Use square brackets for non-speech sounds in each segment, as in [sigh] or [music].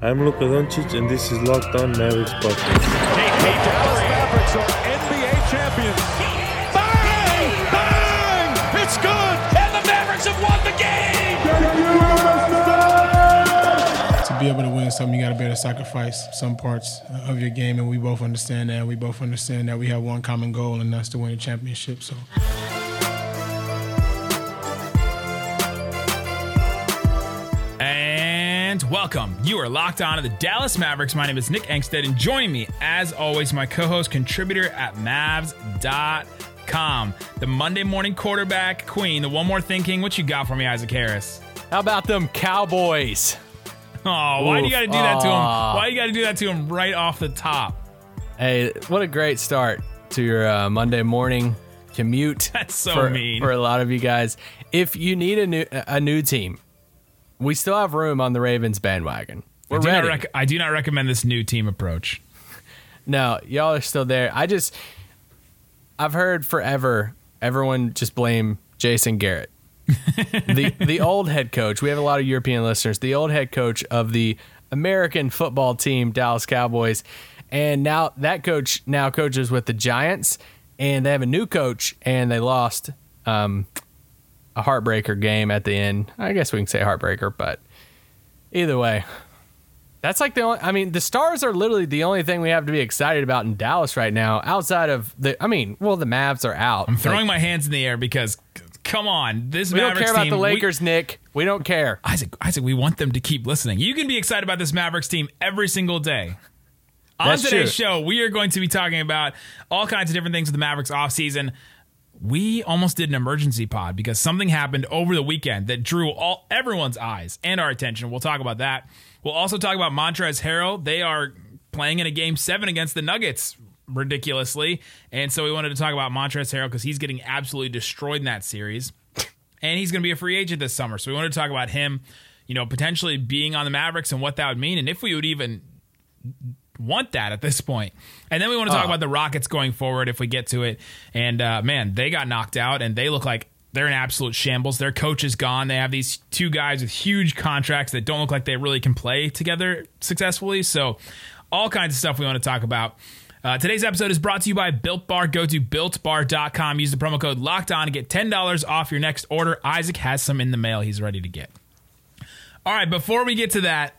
I'm Luka Doncic, and this is Locked On Mavericks podcast. The Dallas Mavericks are NBA champions. Bang! Bang! It's good! And the Mavericks have won the game! to be able to win something, you got to be able to sacrifice some parts of your game, and we both understand that. We both understand that we have one common goal, and that's to win a championship. So. And welcome. You are locked on to the Dallas Mavericks. My name is Nick Angstadt, and joining me, as always, my co host, contributor at Mavs.com, the Monday morning quarterback queen, the one more thinking. What you got for me, Isaac Harris? How about them Cowboys? Oh, why do you got to do that to him? Why you got to do that to him right off the top? Hey, what a great start to your uh, Monday morning commute. [laughs] That's so for, mean. for a lot of you guys. If you need a new a new team, we still have room on the Ravens bandwagon. We're I do, not ready. rec- I do not recommend this new team approach. no, y'all are still there. I just I've heard forever everyone just blame Jason Garrett. [laughs] the the old head coach. We have a lot of European listeners. The old head coach of the American football team Dallas Cowboys. And now that coach now coaches with the Giants and they have a new coach and they lost um, a heartbreaker game at the end. I guess we can say heartbreaker, but either way, that's like the only. I mean, the Stars are literally the only thing we have to be excited about in Dallas right now. Outside of the, I mean, well, the Mavs are out. I'm throwing my hands in the air because, come on, this we don't care about team, the we- Lakers, Nick. We don't care. Isaac, Isaac, we want them to keep listening. You can be excited about this Mavericks team every single day. On That's today's true. show, we are going to be talking about all kinds of different things with the Mavericks offseason. We almost did an emergency pod because something happened over the weekend that drew all everyone's eyes and our attention. We'll talk about that. We'll also talk about Montrezl Harrell. They are playing in a game seven against the Nuggets ridiculously. And so we wanted to talk about Montrezl Harrell because he's getting absolutely destroyed in that series and he's going to be a free agent this summer. So we wanted to talk about him, you know, potentially being on the Mavericks and what that would mean, and if we would even want that at this point. And then we want to talk about the Rockets going forward if we get to it. And uh, man, they got knocked out, and they look like they're in absolute shambles. Their coach is gone. They have these two guys with huge contracts that don't look like they really can play together successfully. So all kinds of stuff we want to talk about. Uh, today's episode is brought to you by Built Bar. Go to builtbar.com. Use the promo code locked on to get $10 off your next order. Isaac has some in the mail he's ready to get. All right, before we get to that,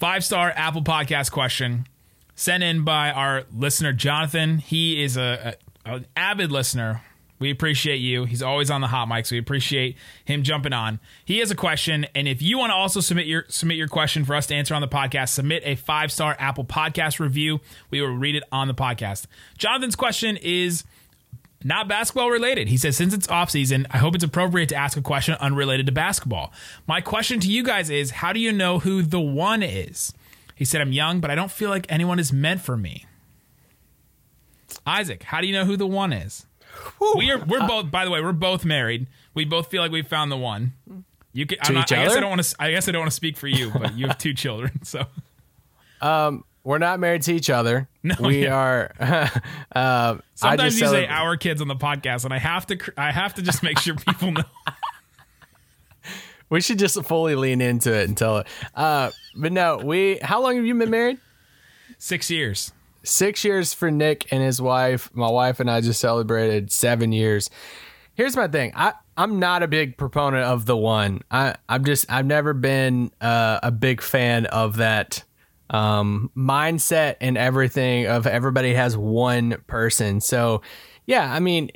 five star Apple Podcast question sent in by our listener, Jonathan. He is a, a an avid listener. We appreciate you. He's always on the hot mic, so we appreciate him jumping on. He has a question, and if you want to also submit your submit your question for us to answer on the podcast, submit a five star Apple Podcast review. We will read it on the podcast. Jonathan's question is not basketball related. He says, since it's off season, I hope it's appropriate to ask a question unrelated to basketball. My question to you guys is, how do you know who the one is? He said, I'm young, but I don't feel like anyone is meant for me. Isaac, how do you know who the one is? We are we're uh, both by the way, we're both married. We both feel like we found the one. You can, I'm not, each I guess I other? don't want to I guess I don't want to speak for you, but you have two children, so [laughs] um, We're not married to each other. [laughs] No, we yeah. are. [laughs] uh, I sometimes you say our kids on the podcast and I have to cr- I have to just make sure people know. [laughs] We should just fully lean into it and tell it. Uh, but no, we. How long have you been married? 6 years. Six years for Nick and his wife. My wife and I just celebrated seven years. Here's my thing. I I'm not a big proponent of the one. I I'm just I've never been uh, a big fan of that um, mindset and everything of everybody has one person. So yeah, I mean,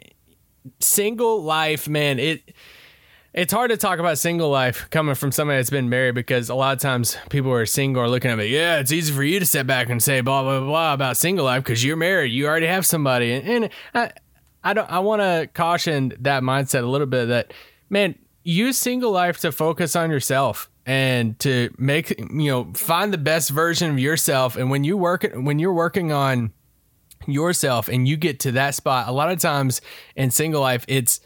single life, man. It it's hard to talk about single life coming from somebody that's been married because a lot of times people who are single are looking at me. Yeah, it's easy for you to sit back and say blah blah blah about single life because you're married. You already have somebody, and, and I, I don't. I want to caution that mindset a little bit. That man, use single life to focus on yourself and to make you know find the best version of yourself. And when you work when you're working on yourself and you get to that spot, a lot of times in single life, it's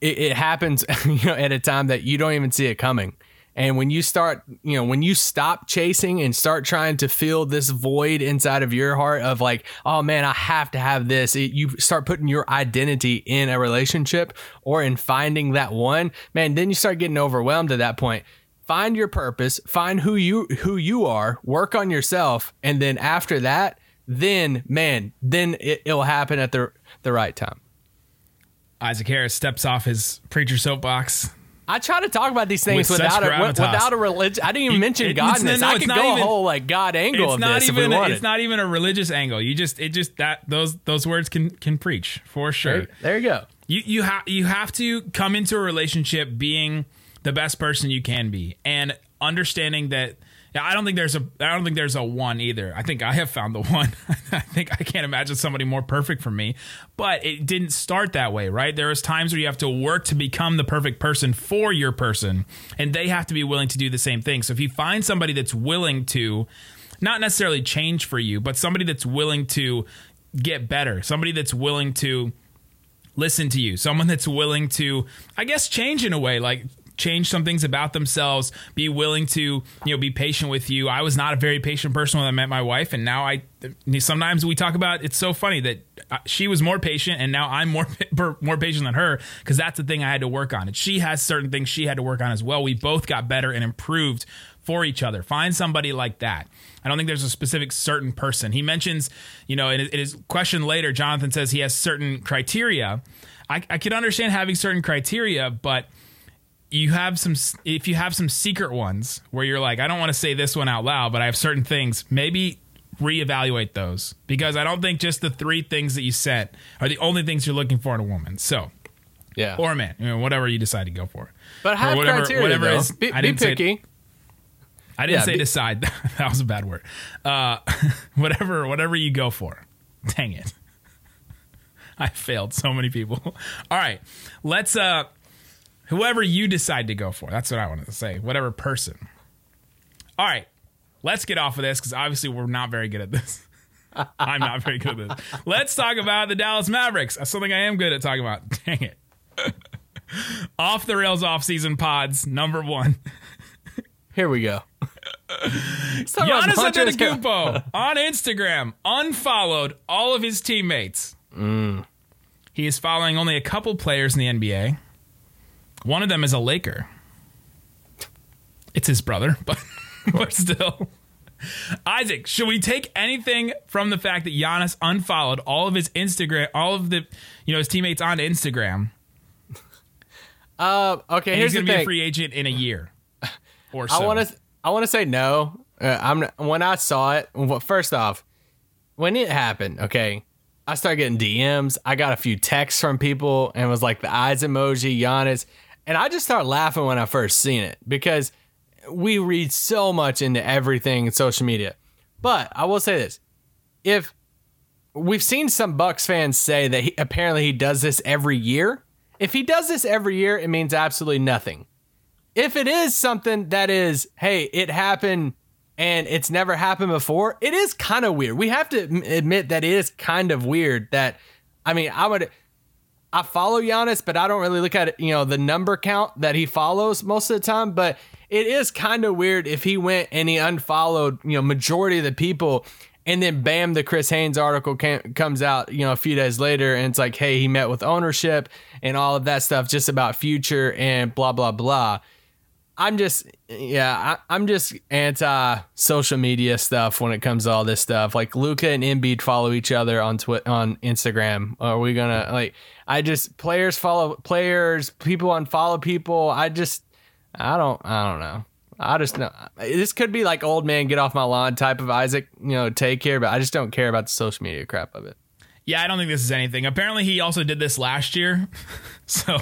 it, it happens [laughs] you know at a time that you don't even see it coming and when you start you know when you stop chasing and start trying to fill this void inside of your heart of like oh man i have to have this it, you start putting your identity in a relationship or in finding that one man then you start getting overwhelmed at that point find your purpose, find who you who you are, work on yourself, and then after that, then man, then it, it'll happen at the the right time. Isaac Harris steps off his preacher soapbox. I try to talk about these things With without a without a religion. I didn't even You- mention it- it's- godness. no, I it's could go even- a whole like God angle It's of not this even if we wanted. it's not even a religious angle. You just it just that those those words can can preach for sure. there, there you go. You you have you have to come into a relationship being the best person you can be and understanding that I don't think there's a I don't think there's a one either. I think I have found the [laughs] one. I think I can't imagine somebody more perfect for me. But it didn't start that way, right? There is times where you have to work to become the perfect person for your person and they have to be willing to do the same thing. So if you find somebody that's willing to not necessarily change for you, but somebody that's willing to get better, somebody that's willing to listen to you someone that's willing to i guess change in a way like change some things about themselves be willing to you know be patient with you. I was not a very patient person when i met my wife and now i sometimes we talk about it's so funny that uh, she was more patient and now i'm more [laughs] more patient than her because that's the thing i had to work on. And she has certain things she had to work on as well. We both got better and improved for each other. Find somebody like that. I don't think there's a specific certain person. He mentions, you know, in his, question later, Jonathan says he has certain criteria. I, I could understand having certain criteria, but you have some, if you have some secret ones where you're like, I don't want to say this one out loud, but I have certain things, maybe reevaluate those because I don't think just the three things that you set are the only things you're looking for in a woman. So, Yeah. or a man, you know, whatever you decide to go for. but have whatever- criteria. whatever though. is- be, I didn't say- picky. I didn't Yeah, say be- decide. [laughs] that was a bad word. Uh, [laughs] whatever, whatever you go for. Dang it. [laughs] I failed so many people. All right. Let's uh whoever you decide to go for. That's what I wanted to say. Whatever person. All right. Let's get off of this cuz obviously we're not very good at this. [laughs] I'm not very good at this. Let's talk about the Dallas Mavericks. That's something I am good at talking about. [laughs] Dang it. [laughs] off the rails off season pods number 1. Here we go. Let's talk about Giannis Antetokounmpo on Instagram unfollowed all of his teammates. Mm. He is following only a couple players in the NBA. One of them is a Laker. It's his brother, [laughs] but but still. Isaac, should we take anything from the fact that Giannis unfollowed all of his Instagram, all of the you know his teammates on Instagram, [laughs] Uh, okay, here's he's going the be thing. a free agent in a year or so? I want to. I want to say no. Uh, I'm when I saw it. Well, first off, when it happened, okay, I started getting DMs. I got a few texts from people, and was like the eyes emoji, Giannis, and I just started laughing when I first seen it because we read so much into everything in social media. But I will say this: if we've seen some Bucks fans say that he, apparently he does this every year. If he does this every year, it means absolutely nothing if it is something that is, hey, it happened and it's never happened before, it is kind of weird. We have to admit that it is kind of weird that, I mean, I would, I follow Giannis, but I don't really look at, you know, the number count that he follows most of the time. But it is kind of weird if he went and he unfollowed, you know, majority of the people. And then bam, the Chris Haynes article cam- comes out, you know, a few days later, and it's like, hey, he met with ownership and all of that stuff, just about future and blah blah blah. I'm just, yeah, I, I'm just anti social media stuff when it comes to all this stuff. Like Luka and Embiid follow each other on Twi- on Instagram. Are we gonna like? I just players follow players, people unfollow people. I just, I don't, I don't know. I just know this could be like old man get off my lawn type of Isaac, you know, take care. But I just don't care about the social media crap of it. Yeah, I don't think this is anything. Apparently, he also did this last year, [laughs] so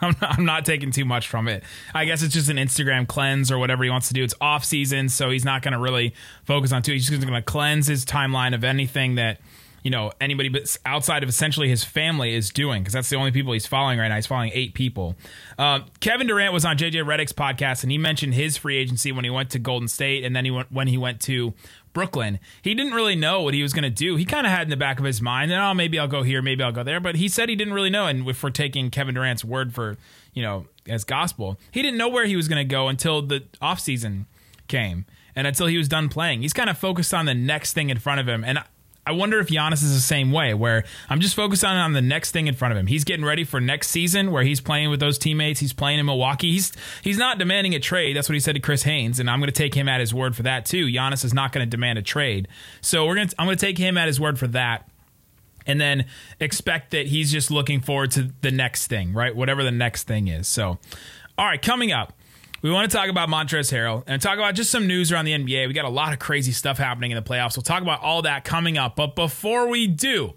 [laughs] I'm not, I'm not taking too much from it. I guess it's just an Instagram cleanse or whatever he wants to do. It's off season, so he's not going to really focus on too. He's just going to cleanse his timeline of anything that you know anybody but outside of essentially his family is doing because that's the only people he's following right now. He's following eight people. Um, Kevin Durant was on JJ Redick's podcast and he mentioned his free agency when he went to Golden State and then he went when he went to Brooklyn. He didn't really know what he was going to do. He kind of had in the back of his mind, oh, maybe I'll go here, maybe I'll go there. But he said he didn't really know. And if we're taking Kevin Durant's word for, you know, as gospel, he didn't know where he was going to go until the offseason came and until he was done playing. He's kind of focused on the next thing in front of him. And I, wonder if Giannis is the same way, where I'm just focused on on the next thing in front of him. He's getting ready for next season, where he's playing with those teammates. He's playing in Milwaukee. He's he's not demanding a trade. That's what he said to Chris Haynes, and I'm going to take him at his word for that too. Giannis is not going to demand a trade, so we're going to I'm going to take him at his word for that and then expect that he's just looking forward to the next thing, right? Whatever the next thing is. So, all right, coming up, we want to talk about Montrezl Harrell and talk about just some news around the NBA. We got a lot of crazy stuff happening in the playoffs. We'll talk about all that coming up. But before we do,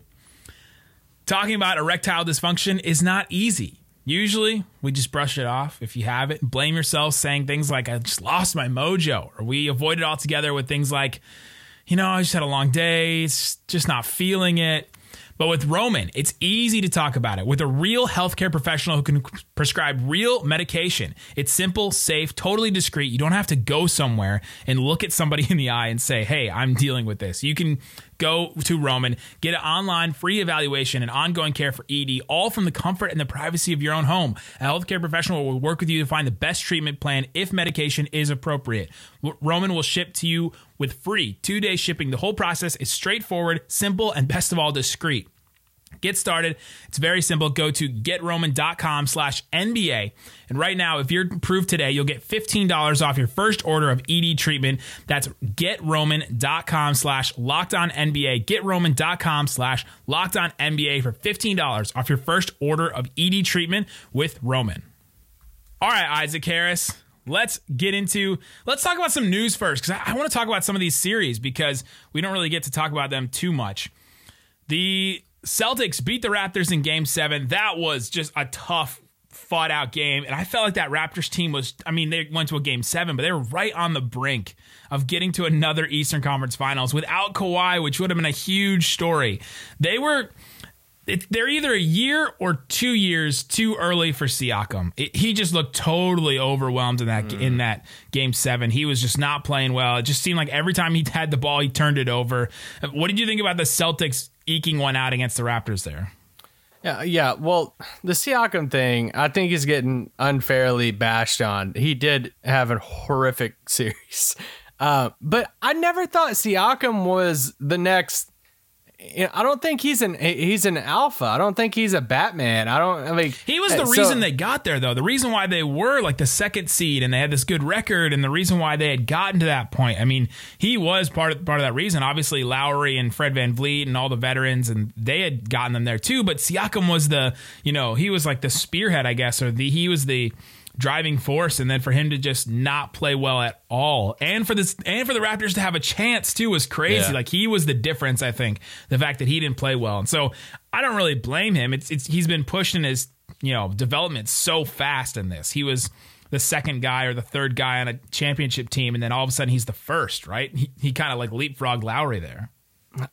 talking about erectile dysfunction is not easy. Usually, we just brush it off if you have it, blame yourself, saying things like, I just lost my mojo, or we avoid it altogether with things like, you know, I just had a long day, it's just not feeling it. But with Roman, it's easy to talk about it with a real healthcare professional who can prescribe real medication. It's simple, safe, totally discreet. You don't have to go somewhere and look at somebody [laughs] in the eye and say, hey, I'm dealing with this. You can go to Roman, get an online free evaluation and ongoing care for ED, all from the comfort and the privacy of your own home. A healthcare professional will work with you to find the best treatment plan if medication is appropriate. Roman will ship to you with free two day shipping. The whole process is straightforward, simple, and best of all, discreet. Get started. It's very simple. Go to getroman.com slash NBA. And right now, if you're approved today, you'll get $15 off your first order of ED treatment. That's getroman.com slash locked on NBA. Getroman.com slash locked on NBA for $15 off your first order of ED treatment with Roman. All right, Isaac Harris let's get into let's talk about some news first because I, I want to talk about some of these series because we don't really get to talk about them too much. The Celtics beat the Raptors in game seven. That was just a tough, fought out game. And I felt like that Raptors team was, I mean, they went to a game seven, but they were right on the brink of getting to another Eastern Conference Finals without Kawhi, which would have been a huge story. They were. It, they're either a year or two years too early for Siakam. It, he just looked totally overwhelmed in that mm. in that game seven. He was just not playing well. It just seemed like every time he had the ball, he turned it over. What did you think about the Celtics eking one out against the Raptors there. Yeah, yeah. Well, the Siakam thing, I think he's getting unfairly bashed on. He did have a horrific [laughs] series, uh, but I never thought Siakam was the next I don't think he's an he's an alpha. I don't think he's a Batman. I don't. I mean, he was uh, the so, reason they got there, though. The reason why they were like the second seed and they had this good record, and the reason why they had gotten to that point. I mean, he was part of part of that reason. Obviously, Lowry and Fred Van VanVleet and all the veterans, and they had gotten them there too. But Siakam was the, you know, he was like the spearhead, I guess, or the he was the driving force and then for him to just not play well at all and for this and for the Raptors to have a chance too was crazy. Yeah. like he was the difference I think the fact that he didn't play well. And so I don't really blame him. It's it's he's been pushed in his you know development so fast in this. He was the second guy or the third guy on a championship team and then all of a sudden he's the first right? He, he kind of like leapfrogged Lowry there.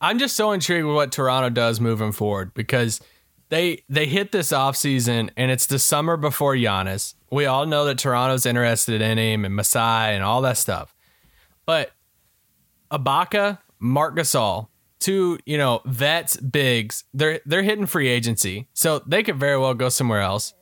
I'm just so intrigued with what Toronto does moving forward because they they hit this offseason and it's the summer before Giannis. We all know that Toronto's interested in him and Masai and all that stuff. But Ibaka, Marc Gasol, two, you know, vets, bigs, they're they're hitting free agency. So they could very well go somewhere else.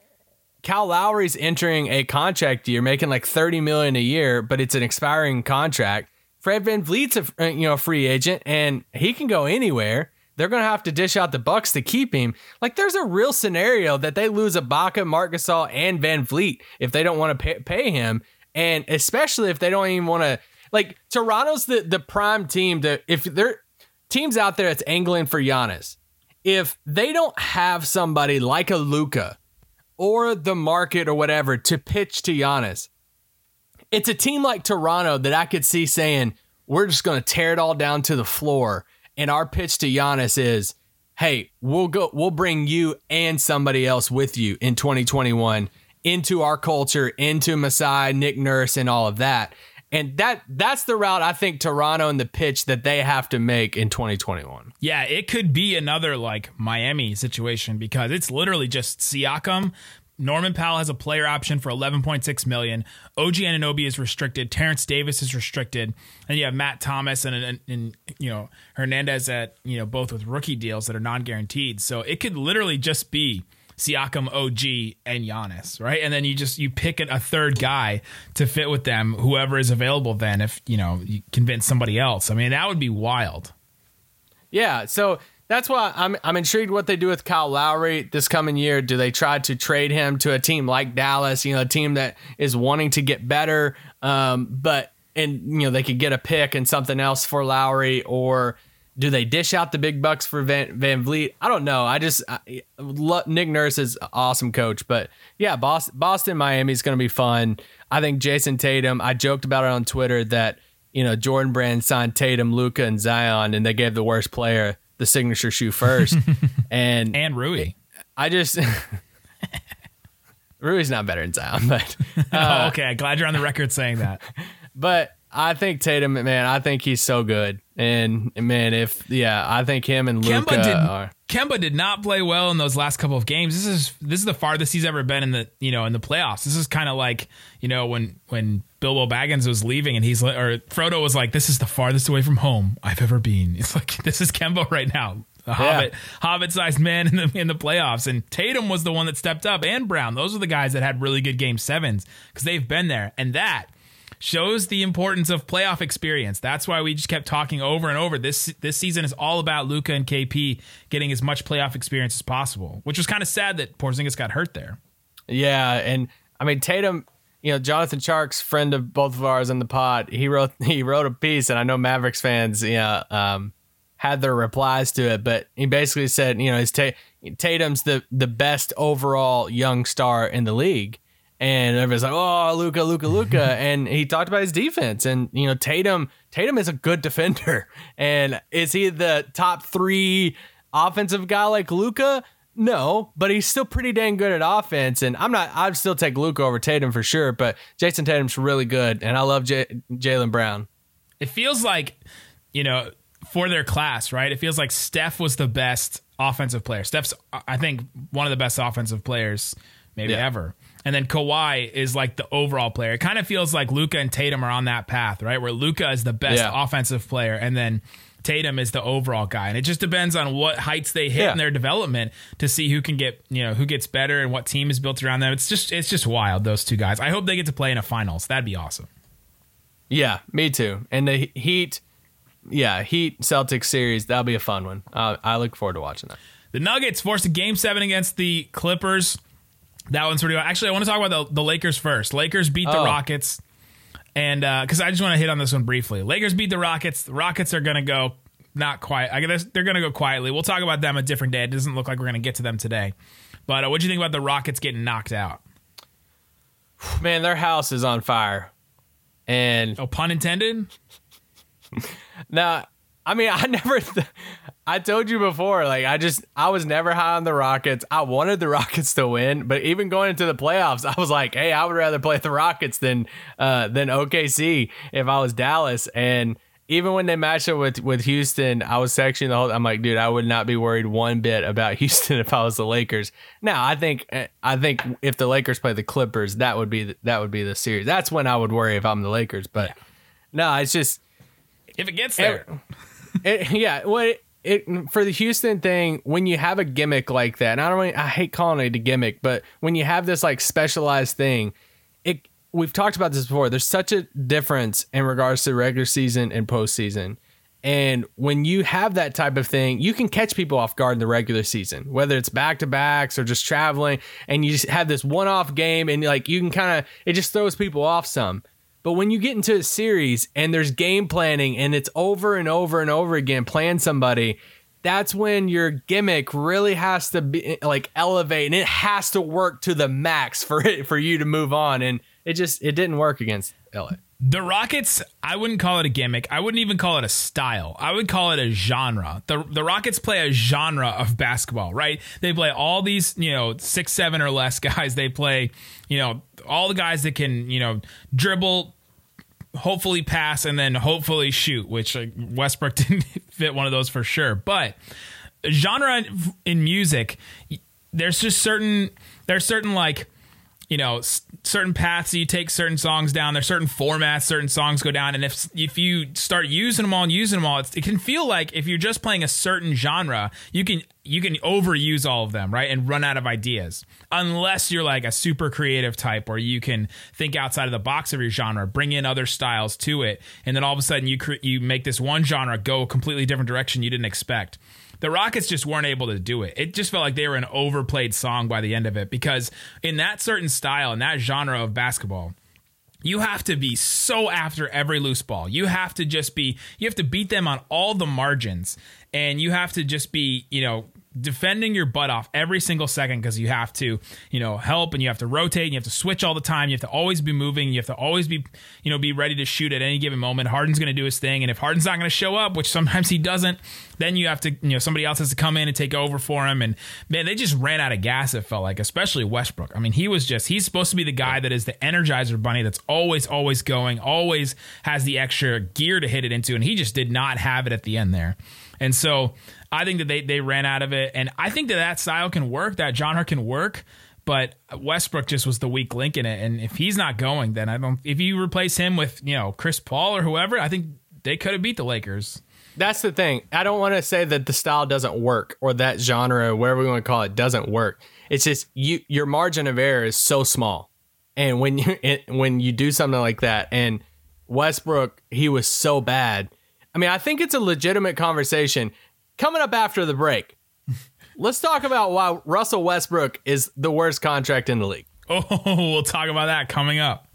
Kyle Lowry's entering a contract year, making like 30 million a year, but it's an expiring contract. Fred VanVleet's a you know free agent and he can go anywhere they're going to have to dish out the bucks to keep him. Like there's a real scenario that they lose Ibaka, Marc Gasol, and VanVleet if they don't want to pay, pay him, and especially if they don't even want to. Like Toronto's the the prime team to if there teams out there that's angling for Giannis. If they don't have somebody like a Luka or the market or whatever to pitch to Giannis, it's a team like Toronto that I could see saying, "We're just going to tear it all down to the floor." And our pitch to Giannis is, hey, we'll go, we'll bring you and somebody else with you in 2021 into our culture, into Masai, Nick Nurse, and all of that. And that that's the route I think Toronto and the pitch that they have to make in 2021. Yeah, it could be another like Miami situation because it's literally just Siakam Norman Powell has a player option for 11.6 million. OG Anunoby is restricted. Terence Davis is restricted, and you have Matt Thomas and, and, and you know Hernandez at you know both with rookie deals that are non-guaranteed. So it could literally just be Siakam, OG, and Giannis, right? And then you just you pick a third guy to fit with them, whoever is available. Then if you know you convince somebody else, I mean that would be wild. Yeah, so that's why I'm I'm intrigued what they do with Kyle Lowry this coming year. Do they try to trade him to a team like Dallas, you know, a team that is wanting to get better, um, but and you know they could get a pick and something else for Lowry, or do they dish out the big bucks for Van, VanVleet? I don't know. I just I, Nick Nurse is awesome coach, but yeah, Boston, Boston Miami is going to be fun. I think Jayson Tatum. I joked about it on Twitter that you know Jordan Brand signed Tatum, Luka, and Zion, and they gave the worst player the signature shoe first, [laughs] and and Rui. I just [laughs] Rui's not better than Zion, but [laughs] uh, oh, okay. Glad you're on the record saying that. But I think Tatum, man, I think he's so good. And man, if yeah, I think him and Luka Kemba did, are. Kemba did not play well in those last couple of games. This is this is the farthest he's ever been in the you know in the playoffs. This is kind of like you know when when Bilbo Baggins was leaving and he's or Frodo was like, "This is the farthest away from home I've ever been." [laughs] It's like this is Kemba right now, the Hobbit Hobbit sized man in the in the playoffs. And Tatum was the one that stepped up, and Brown. Those are the guys that had really good game sevens because they've been there, and that shows the importance of playoff experience. That's why we just kept talking over and over. This this season is all about Luka and KP getting as much playoff experience as possible, which was kind of sad that Porzingis got hurt there. Yeah, and I mean Tatum, you know, Jonathan Tjarks friend of both of ours in the pod, he wrote [laughs] he wrote a piece, and I know Mavericks fans, you know, um, had their replies to it, but he basically said, you know, his Tatum's the the best overall young star in the league and everybody's like, "Oh, Luka, Luka, Luka," [laughs] and he talked about his defense. And you know, Tatum, Tatum is a good defender. [laughs] And is he the top three offensive guy like Luka? No, but he's still pretty dang good at offense. And I'm not. I'd still take Luka over Tatum for sure. But Jayson Tatum's really good, and I love J- Jaylen Brown. It feels like, you know, for their class, right? It feels like Steph was the best offensive player. Steph's, I think, one of the best offensive players maybe yeah. ever. And then Kawhi is like the overall player. It kind of feels like Luka and Tatum are on that path, right? Where Luka is the best yeah. offensive player, and then Tatum is the overall guy. And it just depends on what heights they hit yeah. in their development to see who can get, you know, who gets better and what team is built around them. It's just it's just wild, those two guys. I hope they get to play in a finals. That'd be awesome. Yeah, me too. And the Heat, yeah, Heat Celtics series, that'll be a fun one. Uh, I look forward to watching that. The Nuggets forced a game seven against the Clippers. That one's pretty. Good. Actually, I want to talk about the, the Lakers first. Lakers beat the oh. Rockets, and because uh, I just want to hit on this one briefly. Lakers beat the Rockets. The Rockets are going to go not quiet. I guess they're going to go quietly. We'll talk about them a different day. It doesn't look like we're going to get to them today. But uh, what do you think about the Rockets getting knocked out? Man, their house is on fire. And oh, pun intended. [laughs] now, I mean, I [laughs] never. Th- I told you before, like I just I was never high on the Rockets. I wanted the [laughs] Rockets to win, but even going into the playoffs, I was like, hey, I would rather play the Rockets than uh than OKC if I was Dallas. And even when they matched up with with Houston, I was texting the whole. I'm like, dude, I would not be worried one bit about [laughs] Houston if I was the Lakers. Now, I think I think if the Lakers play the Clippers, that would be the, that would be the series. That's when I would worry if I'm the Lakers. But no, it's just if it gets there. It, it, yeah, well, it for the Houston thing, when you have a gimmick like that, and I don't really, I hate calling it a gimmick, but when you have this like specialized thing, it we've talked about this before. There's such a difference in regards to regular season and postseason. And when you have that type of thing, you can catch people off guard in the regular season, whether it's back to backs or just traveling, and you just have this one off game, and like you can kind of it just throws people off some. But when you get into a series and there's game planning and it's over and over and over again playing somebody, that's when your gimmick really has to be eh, like elevate and it has to work to the max for it for you to move on. And it just it didn't work against LA. The Rockets, I wouldn't call it a gimmick. I wouldn't even call it a style. I would call it a genre. The the Rockets play a genre of basketball, right? They play all these, you know, six, seven or less [laughs] guys. They play, you know, all the guys that can, you know, dribble, hopefully pass, and then hopefully shoot, which uh, Westbrook [laughs] didn't fit one of those for sure. But genre in music, there's just certain, there's certain like, you know certain paths you take certain songs down there's certain formats certain songs go down and if if you start using them all and using them all it can feel like if you're just playing a certain genre you can you can overuse all of them, right? And run out of ideas. Unless you're like a super creative type where you can think outside of the box of your genre, bring in other styles to it, and then all of a sudden you cre- you make this one genre go a completely different direction you didn't expect. The Rockets just weren't able to do it. It just felt like they were an overplayed song by the end of it because in that certain style, in that genre of basketball, you have to be so after every loose ball. You have to just be, you have to beat them on all the margins. And you have to just be, you know, defending your butt off every single second because you have to, you know, help and you have to rotate and you have to switch all the time. You have to always be moving. You have to always be, you know, be ready to shoot at any given moment. Harden's going to do his thing. And if Harden's not going to show up, which sometimes he doesn't, then you have to, you know, somebody else has to come in and take over for him. And man, they just ran out of gas, it felt like, especially Westbrook. I mean, he was just, he's supposed to be the guy that is the energizer bunny that's always, always going, always has the extra gear to hit it into. And he just did not have it at the end there. And so I think that they, they ran out of it. And I think that that style can work, that genre can work. But Westbrook just was the weak link in it. And if he's not going, then I don't, if you replace him with, you know, Chris Paul or whoever, I think they could have beat the Lakers. That's the thing. I don't want to say that the style doesn't work or that genre, whatever we want to call it, doesn't work. It's just you your margin of error is so small. And when you [laughs] when you do something like that and Westbrook, he was so bad. I mean, I think it's a legitimate conversation coming up after the break. [laughs] Let's talk about why Russell Westbrook is the worst contract in the league. [laughs] Oh, we'll talk about that coming up.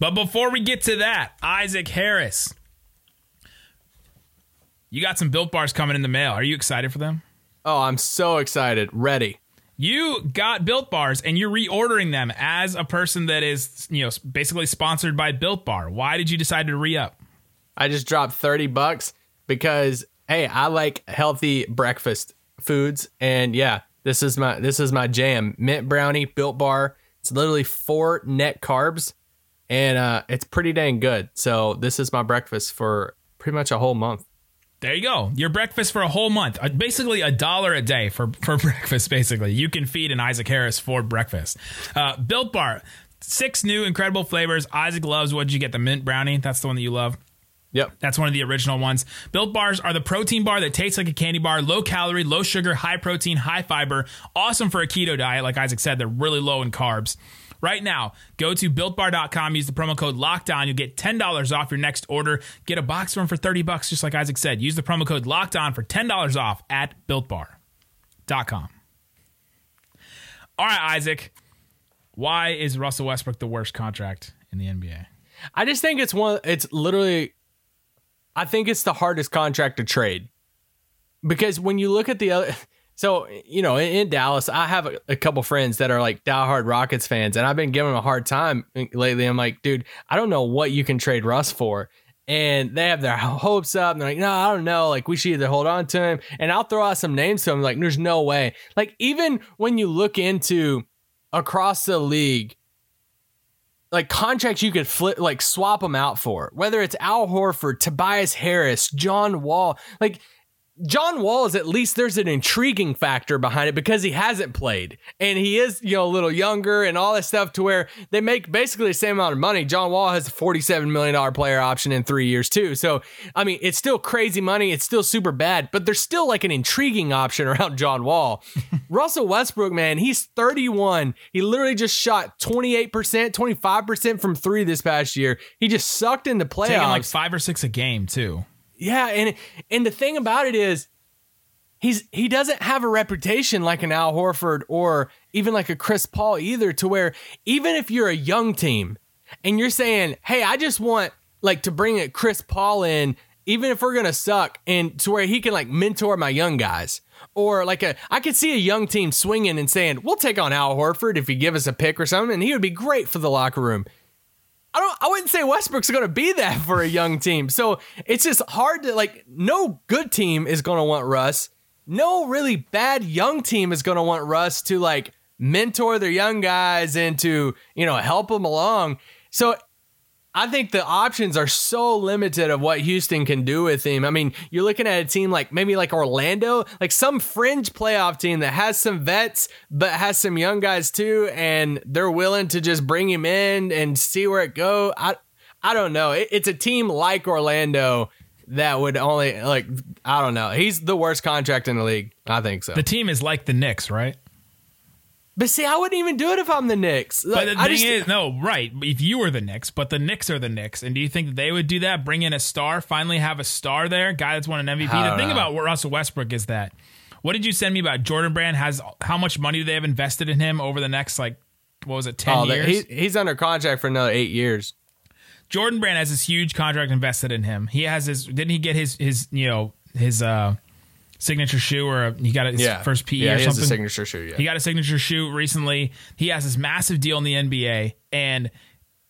But before we get to that, Isaac Harris. You got some built bars coming in the mail. Are you excited for them? Oh, I'm so excited. Ready. You got built bars and you're reordering them as a person that is, you know, basically sponsored by Built Bar. Why did you decide to re up? I just dropped 30 bucks because hey, I like healthy breakfast foods and yeah, this is my this is my jam. Mint brownie, built bar. It's literally four net carbs and uh it's pretty dang good. So this is my breakfast for pretty much a whole month. There you go. Your breakfast for a whole month. Uh, basically a dollar a day for, [laughs] for breakfast, basically. You can feed an Isaac Harris for breakfast. Uh, Built Bar, six new incredible flavors. Isaac loves what did you get? The mint brownie? That's the one that you love. Yep. That's one of the original ones. Built bars are the protein bar that tastes like a candy bar, low calorie, low sugar, high protein, high fiber. Awesome for a keto diet. Like Isaac said, they're really low in carbs. Right now, go to builtbar.com, use the promo code LOCKDOWN. You'll get $10 off your next order. Get a box from for 30 bucks, just like Isaac said. Use the promo code LOCKDOWN for $10 off at builtbar.com. All right, Isaac. Why is Russell Westbrook the worst contract in the NBA? I just think it's one it's literally I think it's the hardest contract to trade. Because when you look at the other [laughs] so, you know, in, in Dallas, I have a, a, couple friends that are like diehard Rockets fans, and I've been giving them a hard time uh, lately. I'm like, dude, I don't know what you can trade Russ for. And they have their [laughs] hopes up, and they're like, no, I don't know. Like, we should either hold on to him, and I'll throw out some names to him. Like, there's no way. Like, even when you look into across the league, like contracts you could flip, like swap them out for, whether it's Al Horford, Tobias Harris, John Wall, like John Wall is at least there's an intriguing factor behind it because he hasn't played and he is, you know, a little younger and all that stuff to where they make basically the same amount of money. John Wall has a $47 million player option in three years too. So, I mean, it's still crazy money. It's still super bad, but there's still like an intriguing option around John Wall. [laughs] Russell Westbrook, man, he's 31. He literally just shot 28%, 25% from three this past year. He just sucked in the playoffs. Taking like five or six a game too. Yeah, and and the thing about it is he's he doesn't have a reputation like an Al Horford or even like a Chris Paul either to where even if you're a young team and you're saying, "Hey, I just want like to bring a Chris Paul in even if we're going to suck and to where he can like mentor my young guys." Or like a, I could see a young team swinging and saying, "We'll take on Al Horford if you give us a pick or something," and he would be great for the locker room. I don't I wouldn't say Westbrook's going to be that for a young team. So it's just hard to like no good team is going to want Russ. No really bad young team is going to want Russ to like mentor their young guys and to, you know, help them along. So I think the options are so limited of what Houston can do with him. I mean, you're looking at a team like maybe like Orlando, like some fringe playoff team that has some vets but has some young guys too, and they're willing to just bring him in and see where it go. I I don't know. It, it's a team like Orlando that would only like I don't know. He's the worst contract in the league. I think so. The team is like the Knicks, right? But see, I wouldn't even do it if I'm the Knicks. But the I thing just- is, no, right. If you were the Knicks, but the Knicks are the Knicks, and do you think they would do that? Bring in a star, finally have a star there, guy that's won an MVP. The don't thing know. about Russell Westbrook is that what did you send me about Jordan Brand? Has how much money do they have invested in him over the next like what was it ten oh, years? he, he's under contract for another eight years. Jordan Brand has this huge contract invested in him. He has his didn't he get his his you know his uh signature shoe or he got his Yeah, first PE yeah, or he has something? a signature shoe. Yeah, He got a signature shoe recently. He has this massive deal in the NBA, and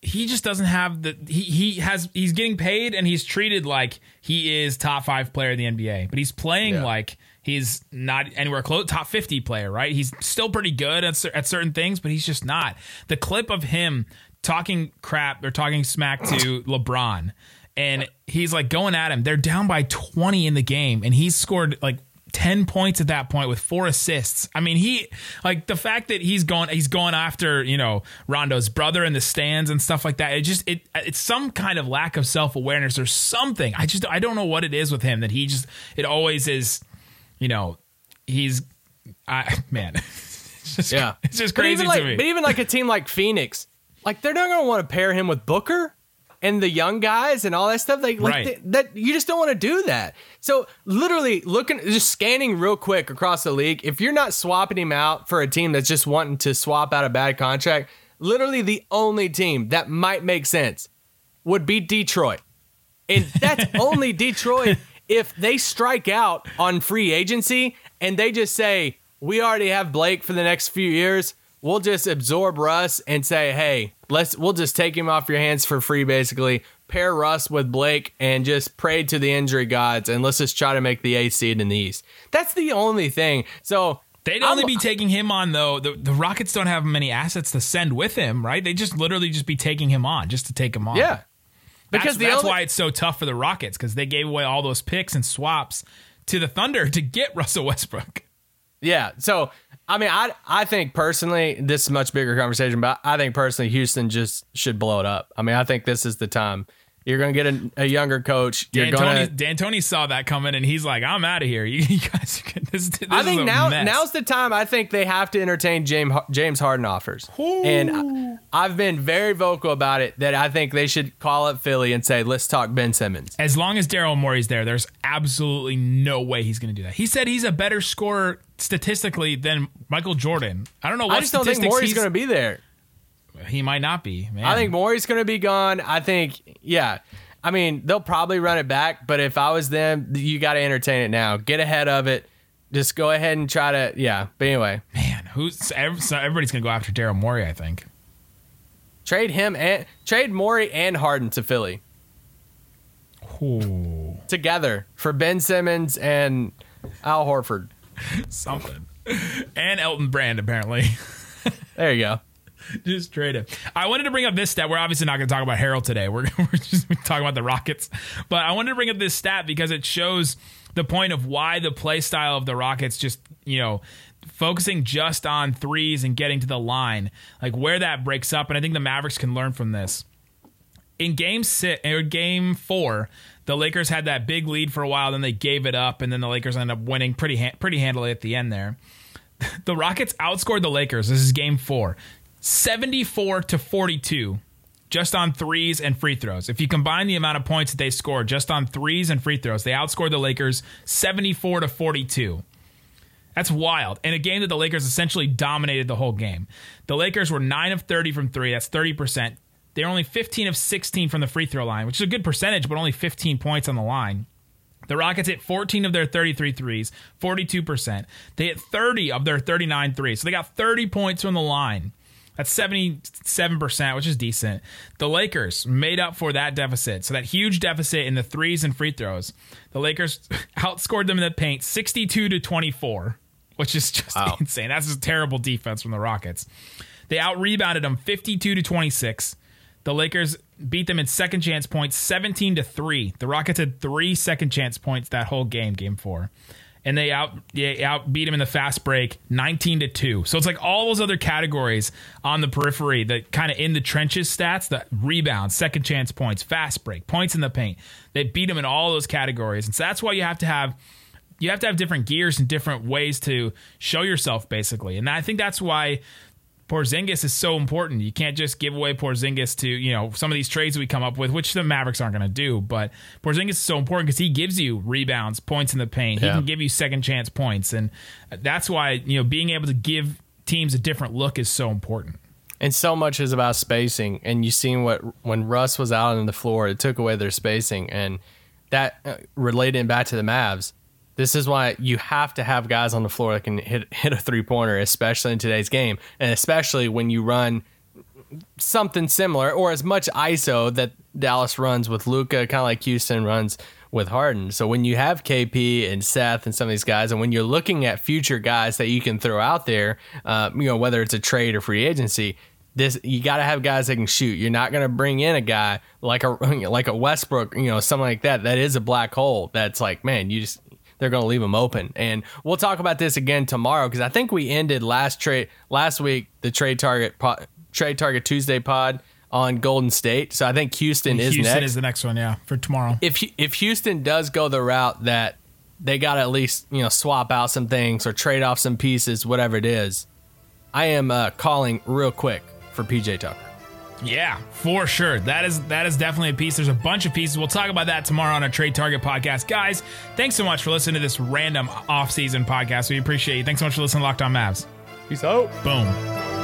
he just doesn't have the. He he has he's getting paid, and he's treated like he is top five player in the NBA, but he's playing Yeah. like he's not anywhere close top fifty player. Right? He's still pretty good at at certain things, but he's just not. The clip of him talking crap or talking smack to [clears throat] LeBron. And he's like going at him. They're down by 20 in the game, and he's scored like 10 points at that point with four assists. I mean, he like the fact that he's going he's going after, you know, Rondo's brother in the stands and stuff like that. It just it it's some kind of lack of self-awareness or something. I just I don't know what it is with him that he just it always is, you know, he's I [laughs] man. It's just, yeah. It's just But crazy even like, to me. But even like a team like Phoenix, like they're not going to want to pair him with Booker and the young guys and all that stuff. Like, like Right. th- that you just don't want to do that. So literally looking, just scanning real quick across the league. If you're not swapping him out for a team that's just wanting to swap out a bad contract, literally the only team that might make sense would be Detroit. And that's [laughs] only Detroit if they strike out on free agency and they just say, we already have Blake for the next few years. We'll just absorb Russ and say, hey, let's we'll just take him off your hands for free, basically. Pair Russ with Blake and just pray to the injury gods and let's just try to make the A seed in the East. That's the only thing. So They'd I'm- only be taking him on though. The, the Rockets don't have many assets to send with him, right? They just literally just be taking him on just to take him on. yeah. because the that's only- why it's so tough for the Rockets because they gave away all those picks and swaps to the Thunder to get [laughs] Russell Westbrook. Yeah. So I mean, I I think personally, this is much bigger conversation, but I think personally, Houston just should blow it up. I mean, I think this is the time. You're going to get a, a younger coach. You're D'Antoni, going to. D'Antoni saw that coming and he's like, "I'm out of here. You, [laughs] you guys, this, this I think now mess. now's the time. I think they have to entertain James James Harden offers, and I, I've been very vocal about it. That I think they should call up Philly and say, "Let's talk Ben Simmons." as long as Daryl Morey's there, there's absolutely no way he's going to do that. He said he's a better scorer statistically than Michael Jordan. I don't know what I just don't think Morey's going to be there. He might not be. Man. I think Morey's going to be gone. I think, yeah. I mean, they'll probably run it back, but if I was them, you got to entertain it now. Get ahead of it. Just go ahead and try to, yeah. But anyway, man, who's everybody's going to go after Daryl Morey. I think. trade him and trade Morey and Harden to Philly Ooh, together for Ben Simmons and Al Horford. [laughs] something. and Elton Brand apparently. [laughs] There you go. Just trade him. I wanted to bring up this stat. We're obviously not going to talk about Harrell today. We're, [laughs] we're just talking about the Rockets. But I wanted to bring up this stat because it shows the point of why the play style of the Rockets just, you know, focusing just on threes and getting to the line, like where that breaks up. And I think the Mavericks can learn from this. In game six or game four, the Lakers had that big lead for a while, then they gave it up, and then the Lakers ended up winning pretty ha- pretty handily at the end there [laughs] the Rockets outscored the Lakers. This is game four, 74 to 42, just on threes and free throws. If you combine the amount of points that they scored just on threes and free throws, they outscored the Lakers 74 to 42. That's wild. In a game that the Lakers essentially dominated the whole game. The Lakers were 9 of 30 from three. That's 30%. They're only 15 of 16 from the free throw line, which is a good percentage, but only 15 points on the line. The Rockets hit 14 of their 33 threes, 42%. They hit 30 of their 39 threes. So they got 30 points from the line. That's 77%, which is decent. The Lakers made up for that deficit. So that huge deficit in the threes and free throws. The Lakers [laughs] outscored them in the paint 62 to 24, which is just [laughs] insane. That's a terrible defense from the Rockets. They out rebounded them 52 to 26. The Lakers beat them in second chance points 17 to 3. The Rockets had three second chance points that whole game, game four. And they out they out beat him in the fast break 19 to 2. So it's like all those other categories on the periphery that kind of in the trenches stats, the rebounds, second chance points, fast break, points in the paint. They beat him in all those categories. And so that's why you have to have you have to have different gears and different ways to show yourself basically. And I think that's why Porzingis is so important. You can't just give away Porzingis to, you know, some of these trades we come up with, which the Mavericks aren't going to do. But Porzingis is so important because he gives you rebounds, points in the paint. He can give you second chance points. And that's why, you know, being able to give teams a different look is so important. And so much is about spacing. And you seen what when Russ was out on the floor, it took away their spacing, and that uh, relating back to the Mavs. This is why you have to have guys on the floor that can hit hit a three pointer, especially in today's game, and especially when you run something similar or as much ISO that Dallas runs with Luka, kind of like Houston runs with Harden. So when you have KP and Seth and some of these guys, and when you're looking at future guys that you can throw out there, uh, you know whether it's a trade or free agency. This you got to have guys that can shoot. You're not going to bring in a guy like a like a Westbrook, you know, something like that. That is a black hole. That's like, man, you just they're going to leave them open. And we'll talk about this again tomorrow because I think we ended last trade last week the trade target po- trade target Tuesday pod on Golden State. So I think Houston is Houston next. is the next one, yeah, for tomorrow. if if Houston does go the route that they got to at least you know swap out some things or trade off some pieces, whatever it is, I am uh, calling real quick for PJ Tucker. Yeah, for sure. That is that is definitely a piece. There's a bunch of pieces. We'll talk about that tomorrow on a Trade Target podcast. Guys, thanks so much for listening to this random off-season podcast. We appreciate you. Thanks so much for listening to Locked On Mavs. Peace out. Boom.